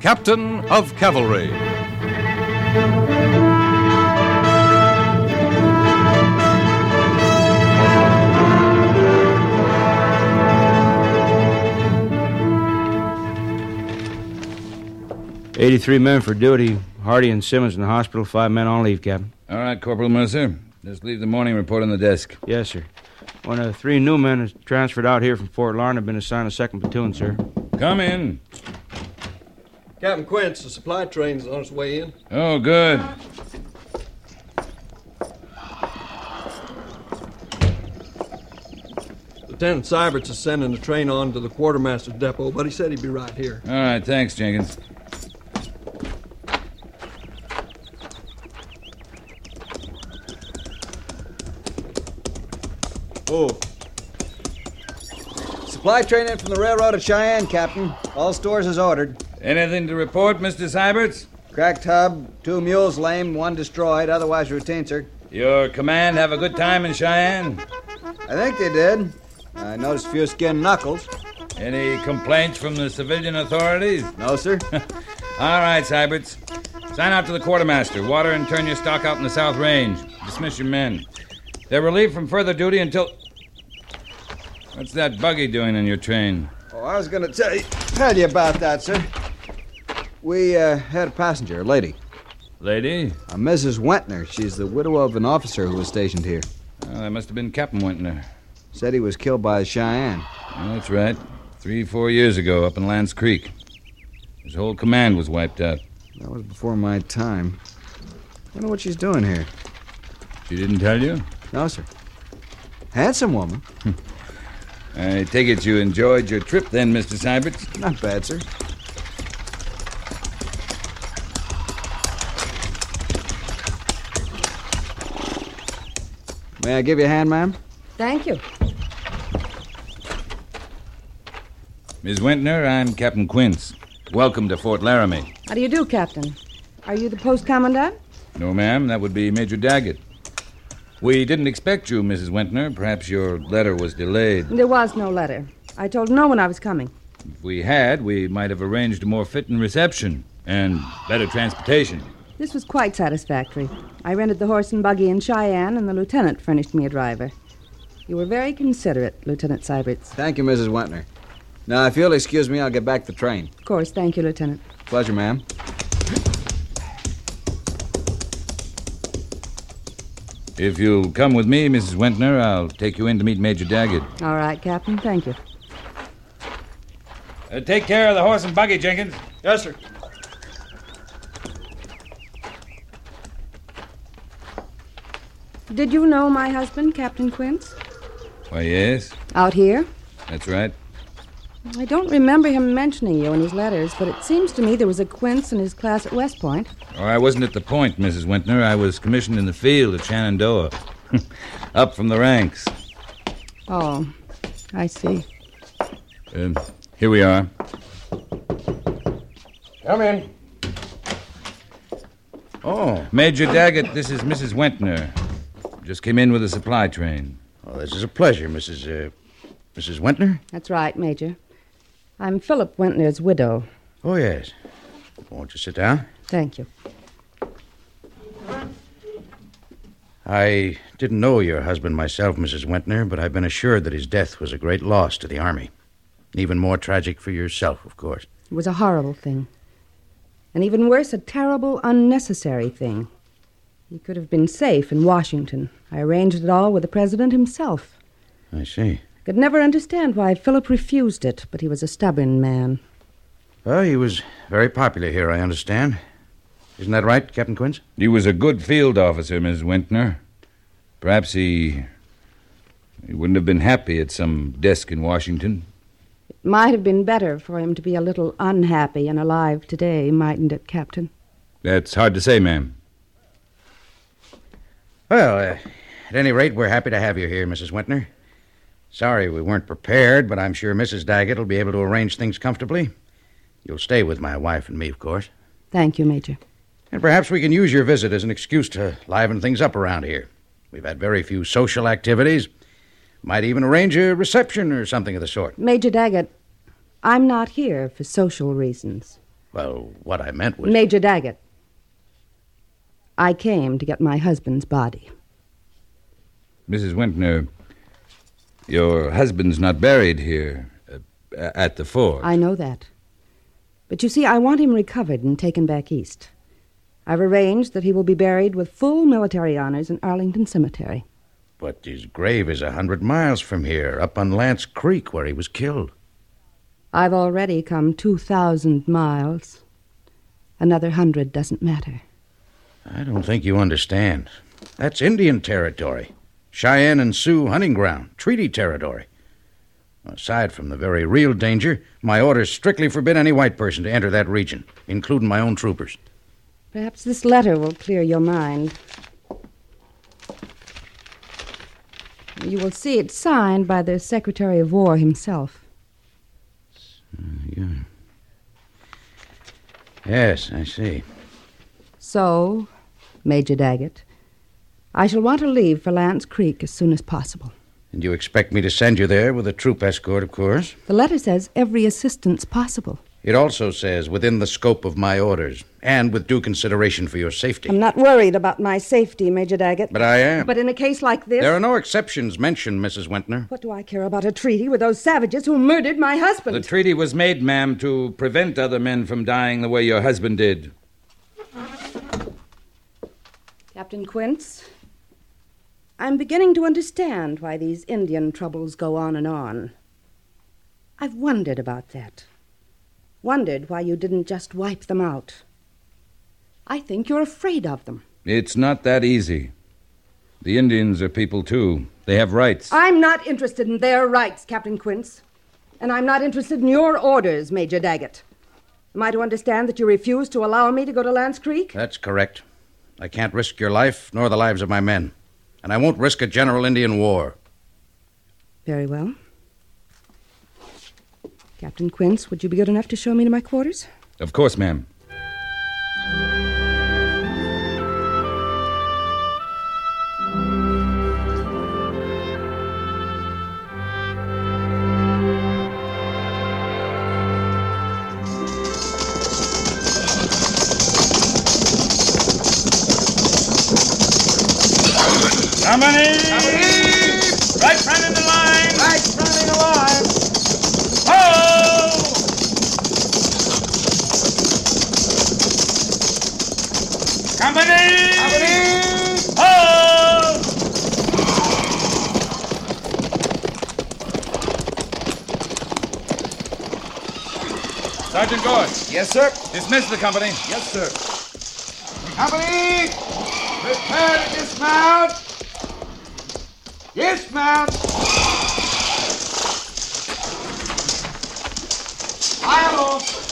Captain of Cavalry. 83 men for duty. Hardy and Simmons in the hospital. Five men on leave, Captain. All right, Corporal Mercer. Just leave the morning report on the desk. Yes, sir. One of the three new men is transferred out here from Fort Larned have been assigned a second platoon, sir. Come in. Captain Quince, the supply train's on its way in. Oh, good. Lieutenant Syberts is sending the train on to the quartermaster's depot, but he said he'd be right here. All right, thanks, Jenkins. Oh. Supply train in from the railroad at Cheyenne, Captain. All stores is ordered. Anything to report, Mr. Syberts? Cracked hub, two mules lame, one destroyed, otherwise routine, sir. Your command have a good time in Cheyenne? I think they did. I noticed a few skinned knuckles. Any complaints from the civilian authorities? No, sir. All right, Syberts. Sign out to the quartermaster. Water and turn your stock out in the South Range. Dismiss your men. They're relieved from further duty until. What's that buggy doing in your train? oh, I was going to tell you, tell you about that, sir. We uh, had a passenger, a lady, Lady? a Mrs. Wentner. She's the widow of an officer who was stationed here. Oh, that must have been Captain Wentner. Said he was killed by the Cheyenne. Oh, that's right. Three, four years ago, up in Lance Creek. His whole command was wiped out. That was before my time. I Wonder what she's doing here. She didn't tell you? No, sir. Handsome woman. I take it you enjoyed your trip then, Mr. Syberts. Not bad, sir. May I give you a hand, ma'am? Thank you. Miss Wentner, I'm Captain Quince. Welcome to Fort Laramie. How do you do, Captain? Are you the post commandant? No, ma'am, that would be Major Daggett. We didn't expect you, Mrs. Wentner. Perhaps your letter was delayed. There was no letter. I told no one I was coming. If we had, we might have arranged a more fitting reception and better transportation. This was quite satisfactory. I rented the horse and buggy in Cheyenne, and the lieutenant furnished me a driver. You were very considerate, Lieutenant Syberts. Thank you, Mrs. Wentner. Now, if you'll excuse me, I'll get back the train. Of course, thank you, Lieutenant. Pleasure, ma'am. If you'll come with me, Mrs. Wentner, I'll take you in to meet Major Daggett. All right, Captain, thank you. Uh, take care of the horse and buggy, Jenkins. Yes, sir. Did you know my husband, Captain Quince? Why, yes, Out here? that's right. I don't remember him mentioning you in his letters, but it seems to me there was a Quince in his class at West Point. Oh, I wasn't at the point, Mrs. Wentner. I was commissioned in the field at Shenandoah. Up from the ranks. Oh, I see. Um, here we are. Come in. Oh. Major Daggett, this is Mrs. Wentner. Just came in with a supply train. Oh, this is a pleasure, Mrs. Uh, Mrs. Wentner. That's right, Major. I'm Philip Wentner's widow. Oh, yes. Won't you sit down? Thank you. I didn't know your husband myself, Mrs. Wentner, but I've been assured that his death was a great loss to the Army. Even more tragic for yourself, of course. It was a horrible thing. And even worse, a terrible, unnecessary thing. He could have been safe in Washington. I arranged it all with the President himself. I see. I could never understand why Philip refused it, but he was a stubborn man. Well, he was very popular here, I understand. Isn't that right, Captain Quince? He was a good field officer, Miss Wentner. Perhaps he. he wouldn't have been happy at some desk in Washington. It might have been better for him to be a little unhappy and alive today, mightn't it, Captain? That's hard to say, ma'am. Well, uh, at any rate, we're happy to have you here, Mrs. Wentner. Sorry we weren't prepared, but I'm sure Mrs. Daggett will be able to arrange things comfortably. You'll stay with my wife and me, of course. Thank you, Major. And perhaps we can use your visit as an excuse to liven things up around here. We've had very few social activities. Might even arrange a reception or something of the sort. Major Daggett, I'm not here for social reasons. Well, what I meant was. Major Daggett, I came to get my husband's body. Mrs. Wentner, your husband's not buried here uh, at the fort. I know that. But you see, I want him recovered and taken back east. I've arranged that he will be buried with full military honors in Arlington Cemetery. But his grave is a hundred miles from here, up on Lance Creek, where he was killed. I've already come 2,000 miles. Another hundred doesn't matter. I don't think you understand. That's Indian territory. Cheyenne and Sioux hunting ground, treaty territory. Aside from the very real danger, my orders strictly forbid any white person to enter that region, including my own troopers. Perhaps this letter will clear your mind. You will see it signed by the Secretary of War himself. Uh, yeah. Yes, I see. So, Major Daggett, I shall want to leave for Lance Creek as soon as possible. And you expect me to send you there with a troop escort, of course? The letter says every assistance possible. It also says within the scope of my orders and with due consideration for your safety. I'm not worried about my safety, Major Daggett. But I am. But in a case like this. There are no exceptions mentioned, Mrs. Wentner. What do I care about a treaty with those savages who murdered my husband? The treaty was made, ma'am, to prevent other men from dying the way your husband did. Captain Quince, I'm beginning to understand why these Indian troubles go on and on. I've wondered about that. Wondered why you didn't just wipe them out. I think you're afraid of them. It's not that easy. The Indians are people, too. They have rights. I'm not interested in their rights, Captain Quince. And I'm not interested in your orders, Major Daggett. Am I to understand that you refuse to allow me to go to Lance Creek? That's correct. I can't risk your life nor the lives of my men. And I won't risk a general Indian war. Very well. Captain Quince, would you be good enough to show me to my quarters? Of course, ma'am. Sergeant Gorse. Yes, sir. Dismiss the company. Yes, sir. Company! Prepare to dismount! Dismount! Fire off!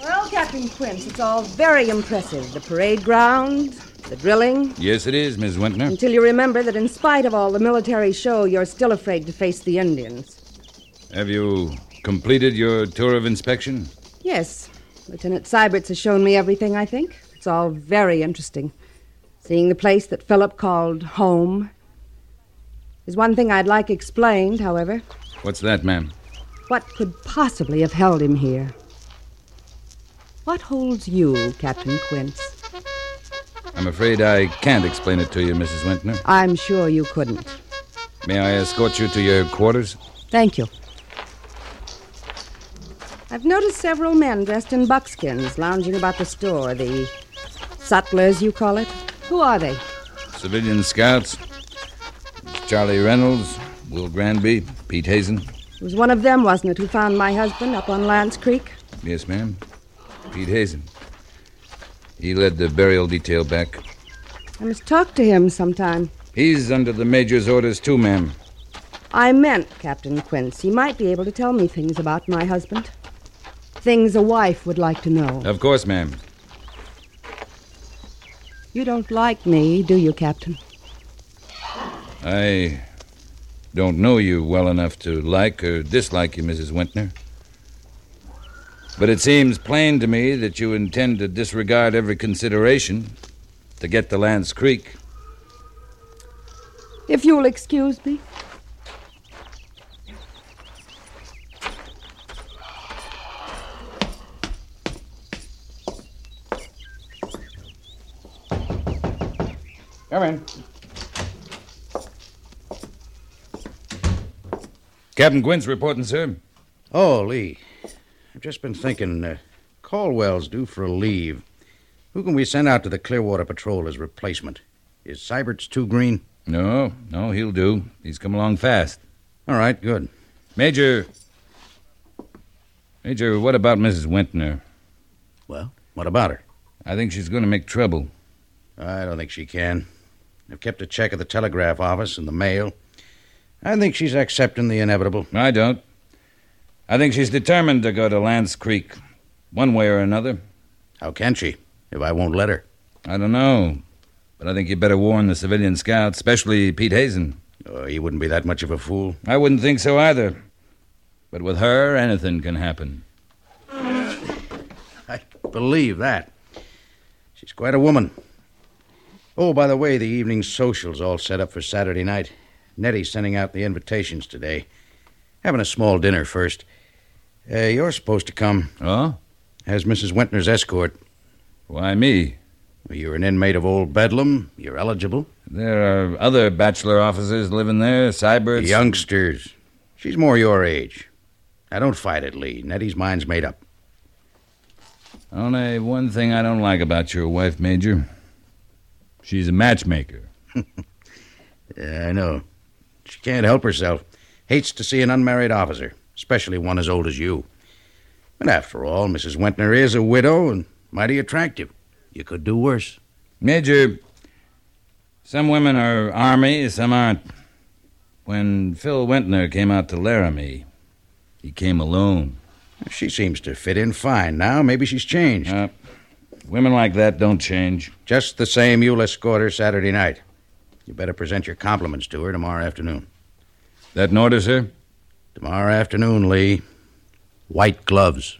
Well, Captain Quince, it's all very impressive. The parade ground, the drilling, Yes, it is, Miss Wintner. until you remember that in spite of all the military show, you're still afraid to face the Indians. Have you completed your tour of inspection? Yes, Lieutenant Syberts has shown me everything, I think. It's all very interesting. Seeing the place that Philip called home. There's one thing I'd like explained, however. What's that, ma'am? What could possibly have held him here? What holds you, Captain Quince? I'm afraid I can't explain it to you, Mrs. Wintner. I'm sure you couldn't. May I escort you to your quarters? Thank you. I've noticed several men dressed in buckskins lounging about the store. The sutlers, you call it. Who are they? Civilian scouts. Charlie Reynolds, Will Granby, Pete Hazen. It was one of them, wasn't it, who found my husband up on Lance Creek? Yes, ma'am. Pete Hazen. He led the burial detail back. I must talk to him sometime. He's under the major's orders, too, ma'am. I meant, Captain Quince, he might be able to tell me things about my husband. Things a wife would like to know. Of course, ma'am. You don't like me, do you, Captain? I don't know you well enough to like or dislike you, Mrs. Wintner. But it seems plain to me that you intend to disregard every consideration to get to Lance Creek. If you'll excuse me. Come in. Captain Quince reporting, sir. Oh, Lee. I've just been thinking. Uh, Caldwell's due for a leave. Who can we send out to the Clearwater Patrol as replacement? Is Syberts too green? No, no, he'll do. He's come along fast. All right, good. Major. Major, what about Mrs. Wintner? Well, what about her? I think she's going to make trouble. I don't think she can. I've kept a check of the telegraph office and the mail. I think she's accepting the inevitable. I don't. I think she's determined to go to Lance Creek, one way or another. How can she, if I won't let her? I don't know. But I think you'd better warn the civilian scouts, especially Pete Hazen. Oh, he wouldn't be that much of a fool. I wouldn't think so either. But with her, anything can happen. I believe that. She's quite a woman. Oh, by the way, the evening social's all set up for Saturday night. Nettie's sending out the invitations today. Having a small dinner first. Uh, you're supposed to come. Oh? As Mrs. Wintner's escort. Why me? Well, you're an inmate of Old Bedlam. You're eligible. There are other bachelor officers living there, Syberts. Youngsters. She's more your age. Now, don't fight it, Lee. Nettie's mind's made up. Only one thing I don't like about your wife, Major. She's a matchmaker. Yeah, I know. She can't help herself. Hates to see an unmarried officer, especially one as old as you. But after all, Mrs. Wentner is a widow and mighty attractive. You could do worse. Major, some women are army, some aren't. When Phil Wentner came out to Laramie, he came alone. She seems to fit in fine now. Maybe she's changed. Uh, women like that don't change. Just the same, you'll escort her Saturday night. You better present your compliments to her tomorrow afternoon. That order, sir? Tomorrow afternoon, Lee. White gloves.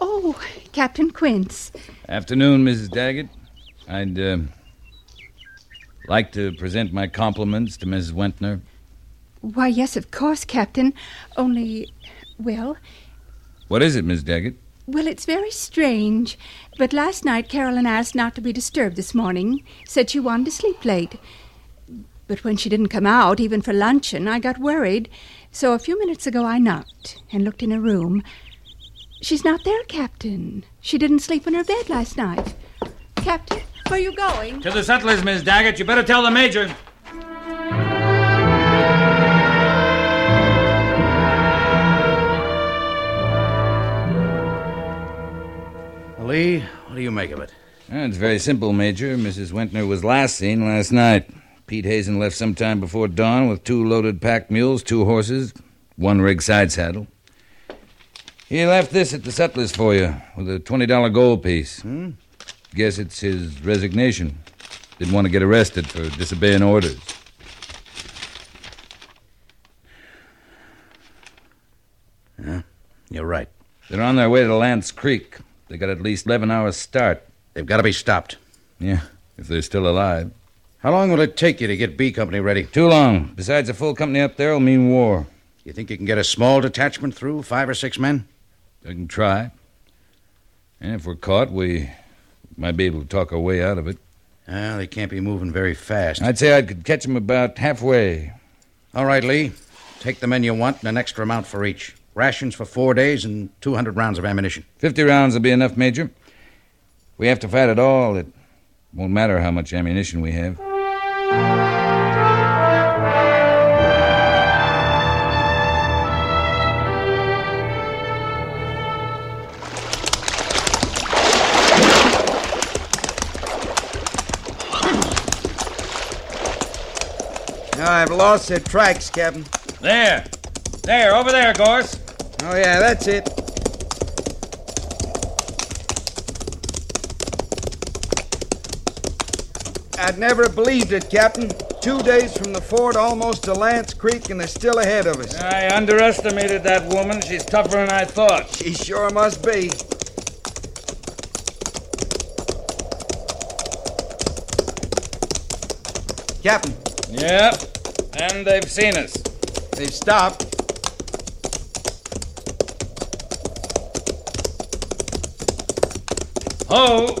Oh, Captain Quince. Afternoon, Mrs. Daggett. I'd uh, like to present my compliments to Mrs. Wentner. Why, yes, of course, Captain. Only, well, What is it, Miss Daggett? well, it's very strange. But last night, Carolyn asked not to be disturbed this morning. Said she wanted to sleep late. But when she didn't come out, even for luncheon, I got worried. So a few minutes ago, I knocked and looked in her room. She's not there, Captain. She didn't sleep in her bed last night. Captain, are you going? To the sutlers, Miss Daggett. You better tell the Major. Lee, what do you make of it? Well, it's very simple, Major. Mrs. Wentner was last seen last night. Pete Hazen left some time before dawn with two loaded pack mules, two horses, one rig side saddle. He left this at the sutlers for you with a $20 gold piece. Hmm? Guess it's his resignation. Didn't want to get arrested for disobeying orders. Yeah, you're right. They're on their way to Lance Creek. They got at least 11 hours start. They've got to be stopped. Yeah, if they're still alive. How long will it take you to get B Company ready? Too long. Besides, a full company up there will mean war. You think you can get a small detachment through, five or six men? I can try. And if we're caught, we might be able to talk our way out of it. Well, they can't be moving very fast. I'd say I could catch them about halfway. All right, Lee. Take the men you want and an extra amount for each. Rations for four days and 200 rounds of ammunition. Fifty rounds will be enough, Major. We have to fight at all. It won't matter how much ammunition we have. Lost the tracks, Captain. There. There, over there, Gorse. Oh, yeah, that's it. I'd never believed it, Captain. Two days from the fort almost to Lance Creek, and they're still ahead of us. I underestimated that woman. She's tougher than I thought. She sure must be. Captain, Yep. And they've seen us. they've stopped. Ho!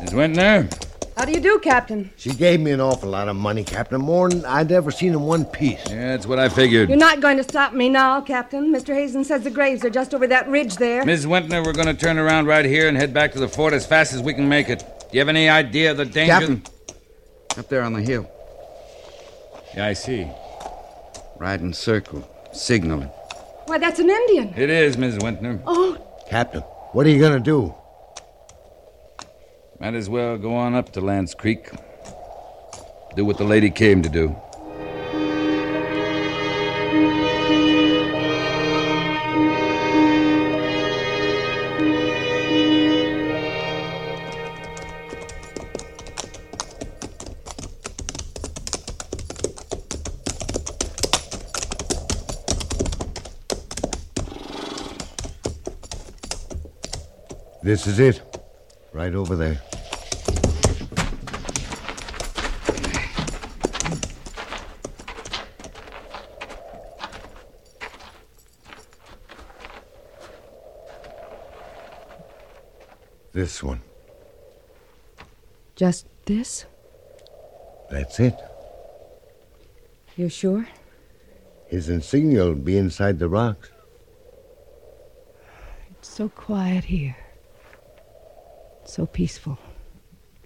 Miss Wentner? How do you do, Captain? She gave me an awful lot of money, Captain. More than I'd ever seen in one piece. Yeah, that's what I figured. You're not going to stop me now, Captain. Mr. Hazen says the graves are just over that ridge there. Miss Wentner, we're going to turn around right here and head back to the fort as fast as we can make it. Do you have any idea of the danger? Captain. Up there on the hill. Yeah, I see. Riding circle. Signaling. Why, that's an Indian. It is, Miss Wentner. Oh, Captain, what are you going to do? Might as well go on up to Lance Creek. Do what the lady came to do. This is it. Right over there. This one. just this? That's it. You're sure? His insignia will be inside the rocks. It's so quiet here. So peaceful.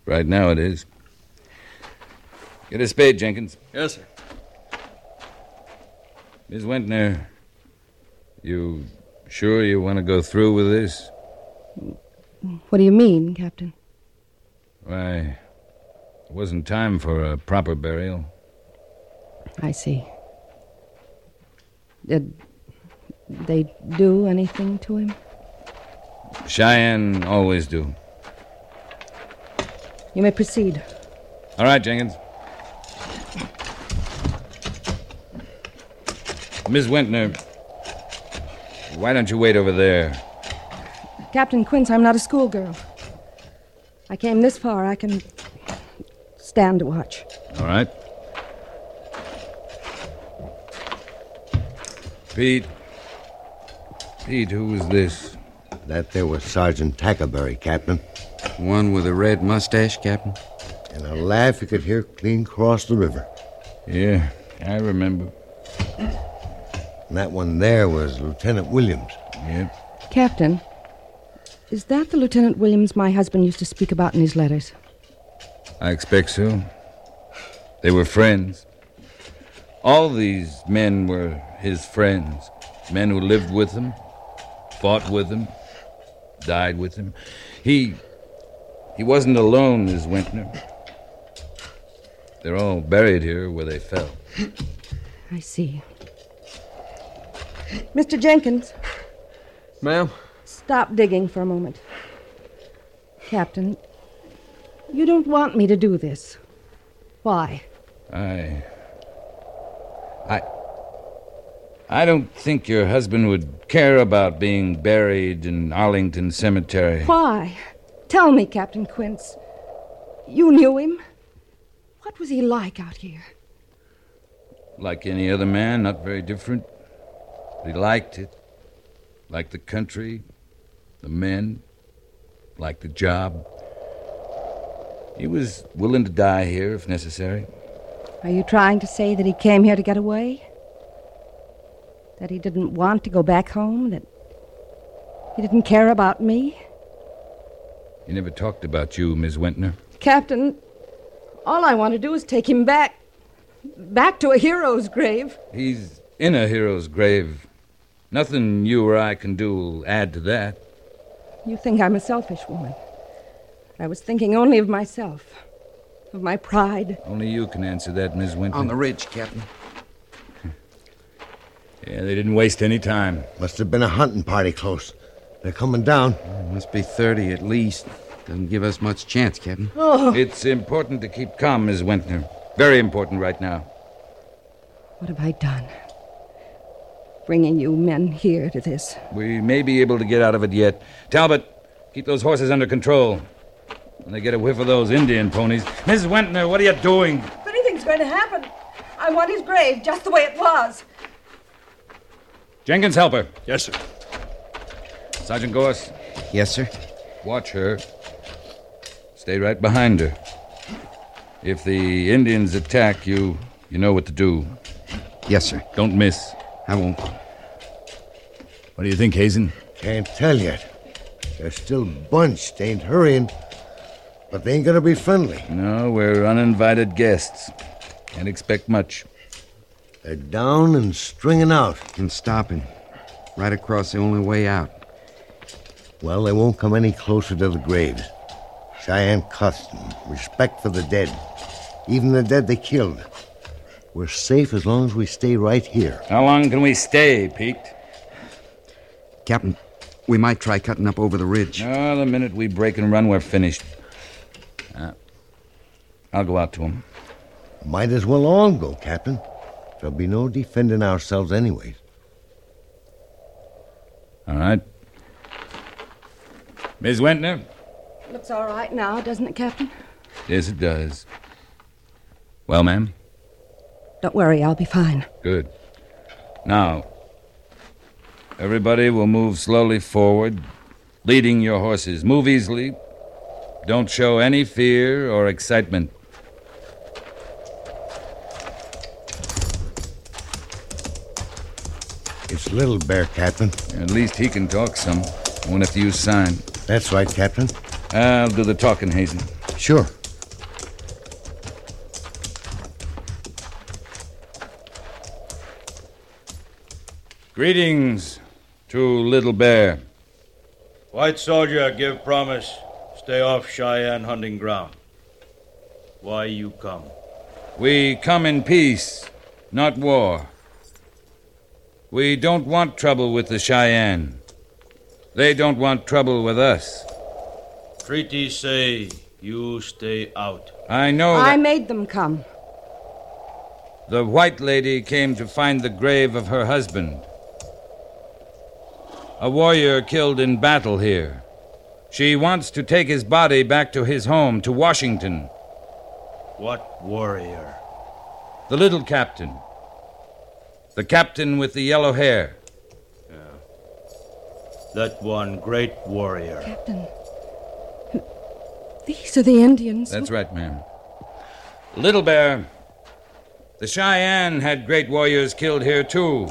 Right now it is. Get a spade, Jenkins. Yes, sir. Miss Wentner, you sure you want to go through with this? What do you mean, Captain? Why, it wasn't time for a proper burial. I see. Did they do anything to him? Cheyenne always do. You may proceed. All right, Jenkins. Miss Wentner, why don't you wait over there? Captain Quince, I'm not a schoolgirl. I came this far. I can stand to watch. All right. Pete. Pete, who was this? That there was Sergeant Tackleberry, Captain. One with a red mustache, Captain. And a laugh you could hear clean across the river. Yeah, I remember. And that one there was Lieutenant Williams. Yep. Captain, is that the Lieutenant Williams my husband used to speak about in his letters? I expect so. They were friends. All these men were his friends, men who lived with him, fought with him, died with him. He. He wasn't alone, Miss Wintner. They're all buried here where they fell. I see. Mr. Jenkins. Ma'am? Stop digging for a moment. Captain, you don't want me to do this. Why? I. I. I don't think your husband would care about being buried in Arlington Cemetery. Why? Tell me, Captain Quince. You knew him? What was he like out here? Like any other man, not very different. He liked it. Liked the country, the men, liked the job. He was willing to die here if necessary. Are you trying to say that he came here to get away? That he didn't want to go back home? That he didn't care about me? He never talked about you, Miss Wintner. Captain, all I want to do is take him back. back to a hero's grave. He's in a hero's grave. Nothing you or I can do will add to that. You think I'm a selfish woman. I was thinking only of myself, of my pride. Only you can answer that, Miss Wintner. On the ridge, Captain. Yeah, they didn't waste any time. Must have been a hunting party close. They're coming down. Must be 30 at least. Doesn't give us much chance, Captain. Oh. It's important to keep calm, Miss Wintner. Very important right now. What have I done? Bringing you men here to this. We may be able to get out of it yet. Talbot, keep those horses under control. When they get a whiff of those Indian ponies. Miss Wintner, what are you doing? If anything's going to happen, I want his grave just the way it was. Jenkins, help her. Yes, sir. Sergeant Gorse. Yes, sir. Watch her. Stay right behind her. If the Indians attack you, you know what to do. Yes, sir. Don't miss. I won't. What do you think, Hazen? Can't tell yet. They're still bunched, ain't hurrying. But they ain't gonna be friendly. No, we're uninvited guests. Can't expect much. They're down and stringing out. And stopping. Right across the only way out. Well, they won't come any closer to the graves. Cheyenne custom, respect for the dead, even the dead they killed. We're safe as long as we stay right here. How long can we stay, Pete? Captain, we might try cutting up over the ridge. Oh, the minute we break and run, we're finished. Uh, I'll go out to him. Might as well all go, Captain. There'll be no defending ourselves anyways. All right. Miss Wentner? Looks all right now, doesn't it, Captain? Yes, it does. Well, ma'am? Don't worry, I'll be fine. Good. Now, everybody will move slowly forward, leading your horses. Move easily. Don't show any fear or excitement. It's Little Bear, Captain. At least he can talk some. Won't have to use sign. That's right, Captain. I'll do the talking, Hazen. Sure. Greetings to Little Bear. White soldier, give promise. Stay off Cheyenne hunting ground. Why you come? We come in peace, not war. We don't want trouble with the Cheyenne. They don't want trouble with us. Treaties say you stay out. I know I made them come. the white lady came to find the grave of her husband. A warrior killed in battle here. She wants to take his body back to his home, to Washington. What warrior? The little captain. The captain with the yellow hair. That one great warrior. Captain. These are the Indians. That's right, ma'am. Little Bear, the Cheyenne had great warriors killed here, too.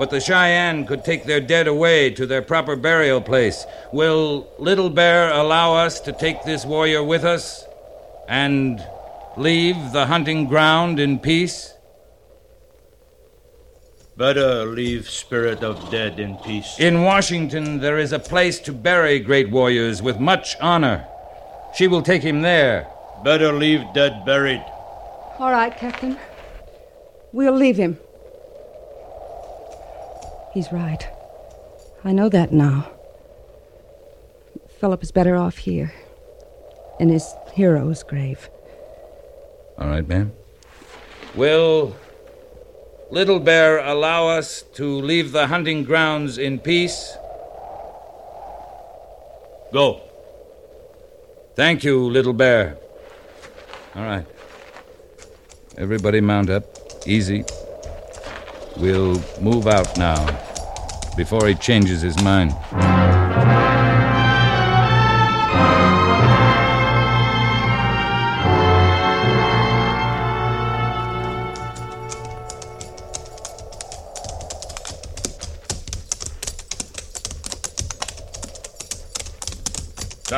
But the Cheyenne could take their dead away to their proper burial place. Will Little Bear allow us to take this warrior with us and leave the hunting ground in peace? Better leave spirit of dead in peace. In Washington, there is a place to bury great warriors with much honor. She will take him there. Better leave dead buried. All right, Captain. We'll leave him. He's right. I know that now. Philip is better off here, in his hero's grave. All right, ma'am. Will Little Bear allow us to leave the hunting grounds in peace? Go. Thank you, Little Bear. All right. Everybody mount up. Easy. We'll move out now before he changes his mind.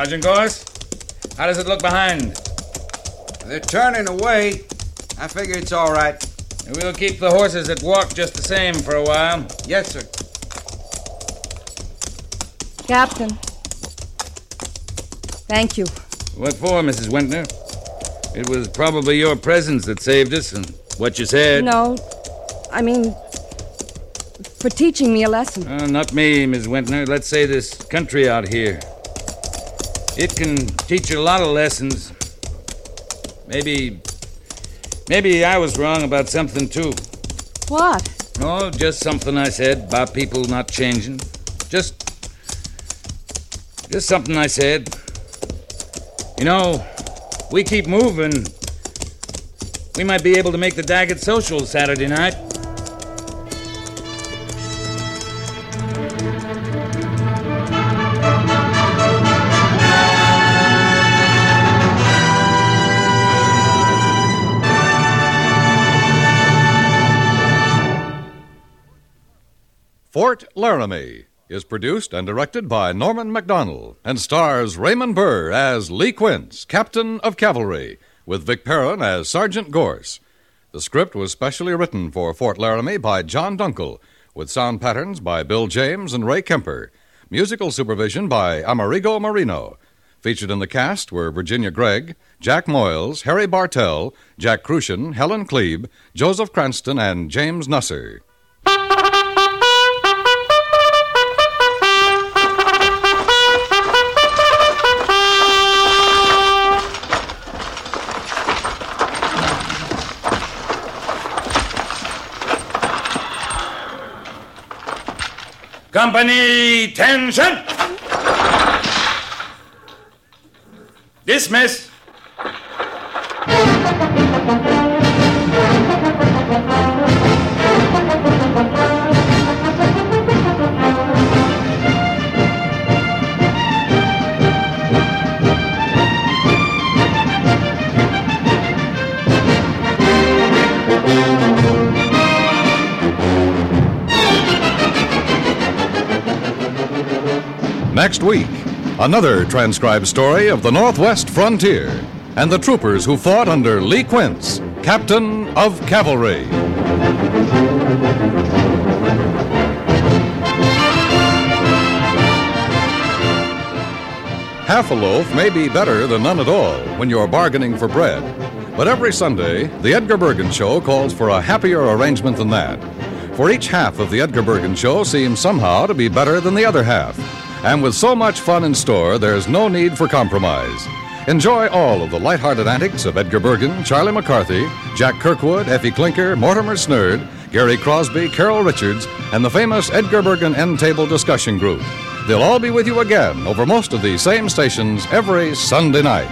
Sergeant Gorse, how does it look behind? They're turning away. I figure it's all right. We'll keep the horses at walk just the same for a while. Yes, sir. Captain. Thank you. What for, Mrs. Wentner? It was probably your presence that saved us and what you said. No, I mean, for teaching me a lesson. Uh, not me, Miss Wentner. Let's say this country out here. It can teach you a lot of lessons. Maybe. Maybe I was wrong about something, too. What? Oh, just something I said about people not changing. Just. Just something I said. You know, we keep moving. We might be able to make the Daggett Social Saturday night. Fort Laramie is produced and directed by Norman Macdonnell and stars Raymond Burr as Lee Quince, Captain of Cavalry, with Vic Perrin as Sergeant Gorse. The script was specially written for Fort Laramie by John Dunkel, with sound patterns by Bill James and Ray Kemper. Musical supervision by Amerigo Marino. Featured in the cast were Virginia Gregg, Jack Moyles, Harry Bartell, Jack Kruschen, Helen Kleeb, Joseph Cranston, and James Nusser. Company, tension! Dismiss! Next week, another transcribed story of the Northwest frontier and the troopers who fought under Lee Quince, Captain of Cavalry. Half a loaf may be better than none at all when you're bargaining for bread. But every Sunday, the Edgar Bergen Show calls for a happier arrangement than that. For each half of the Edgar Bergen Show seems somehow to be better than the other half. And with so much fun in store, there's no need for compromise. Enjoy all of the lighthearted antics of Edgar Bergen, Charlie McCarthy, Jack Kirkwood, Effie Klinker, Mortimer Snerd, Gary Crosby, Carol Richards, and the famous Edgar Bergen End Table Discussion Group. They'll all be with you again over most of these same stations every Sunday night.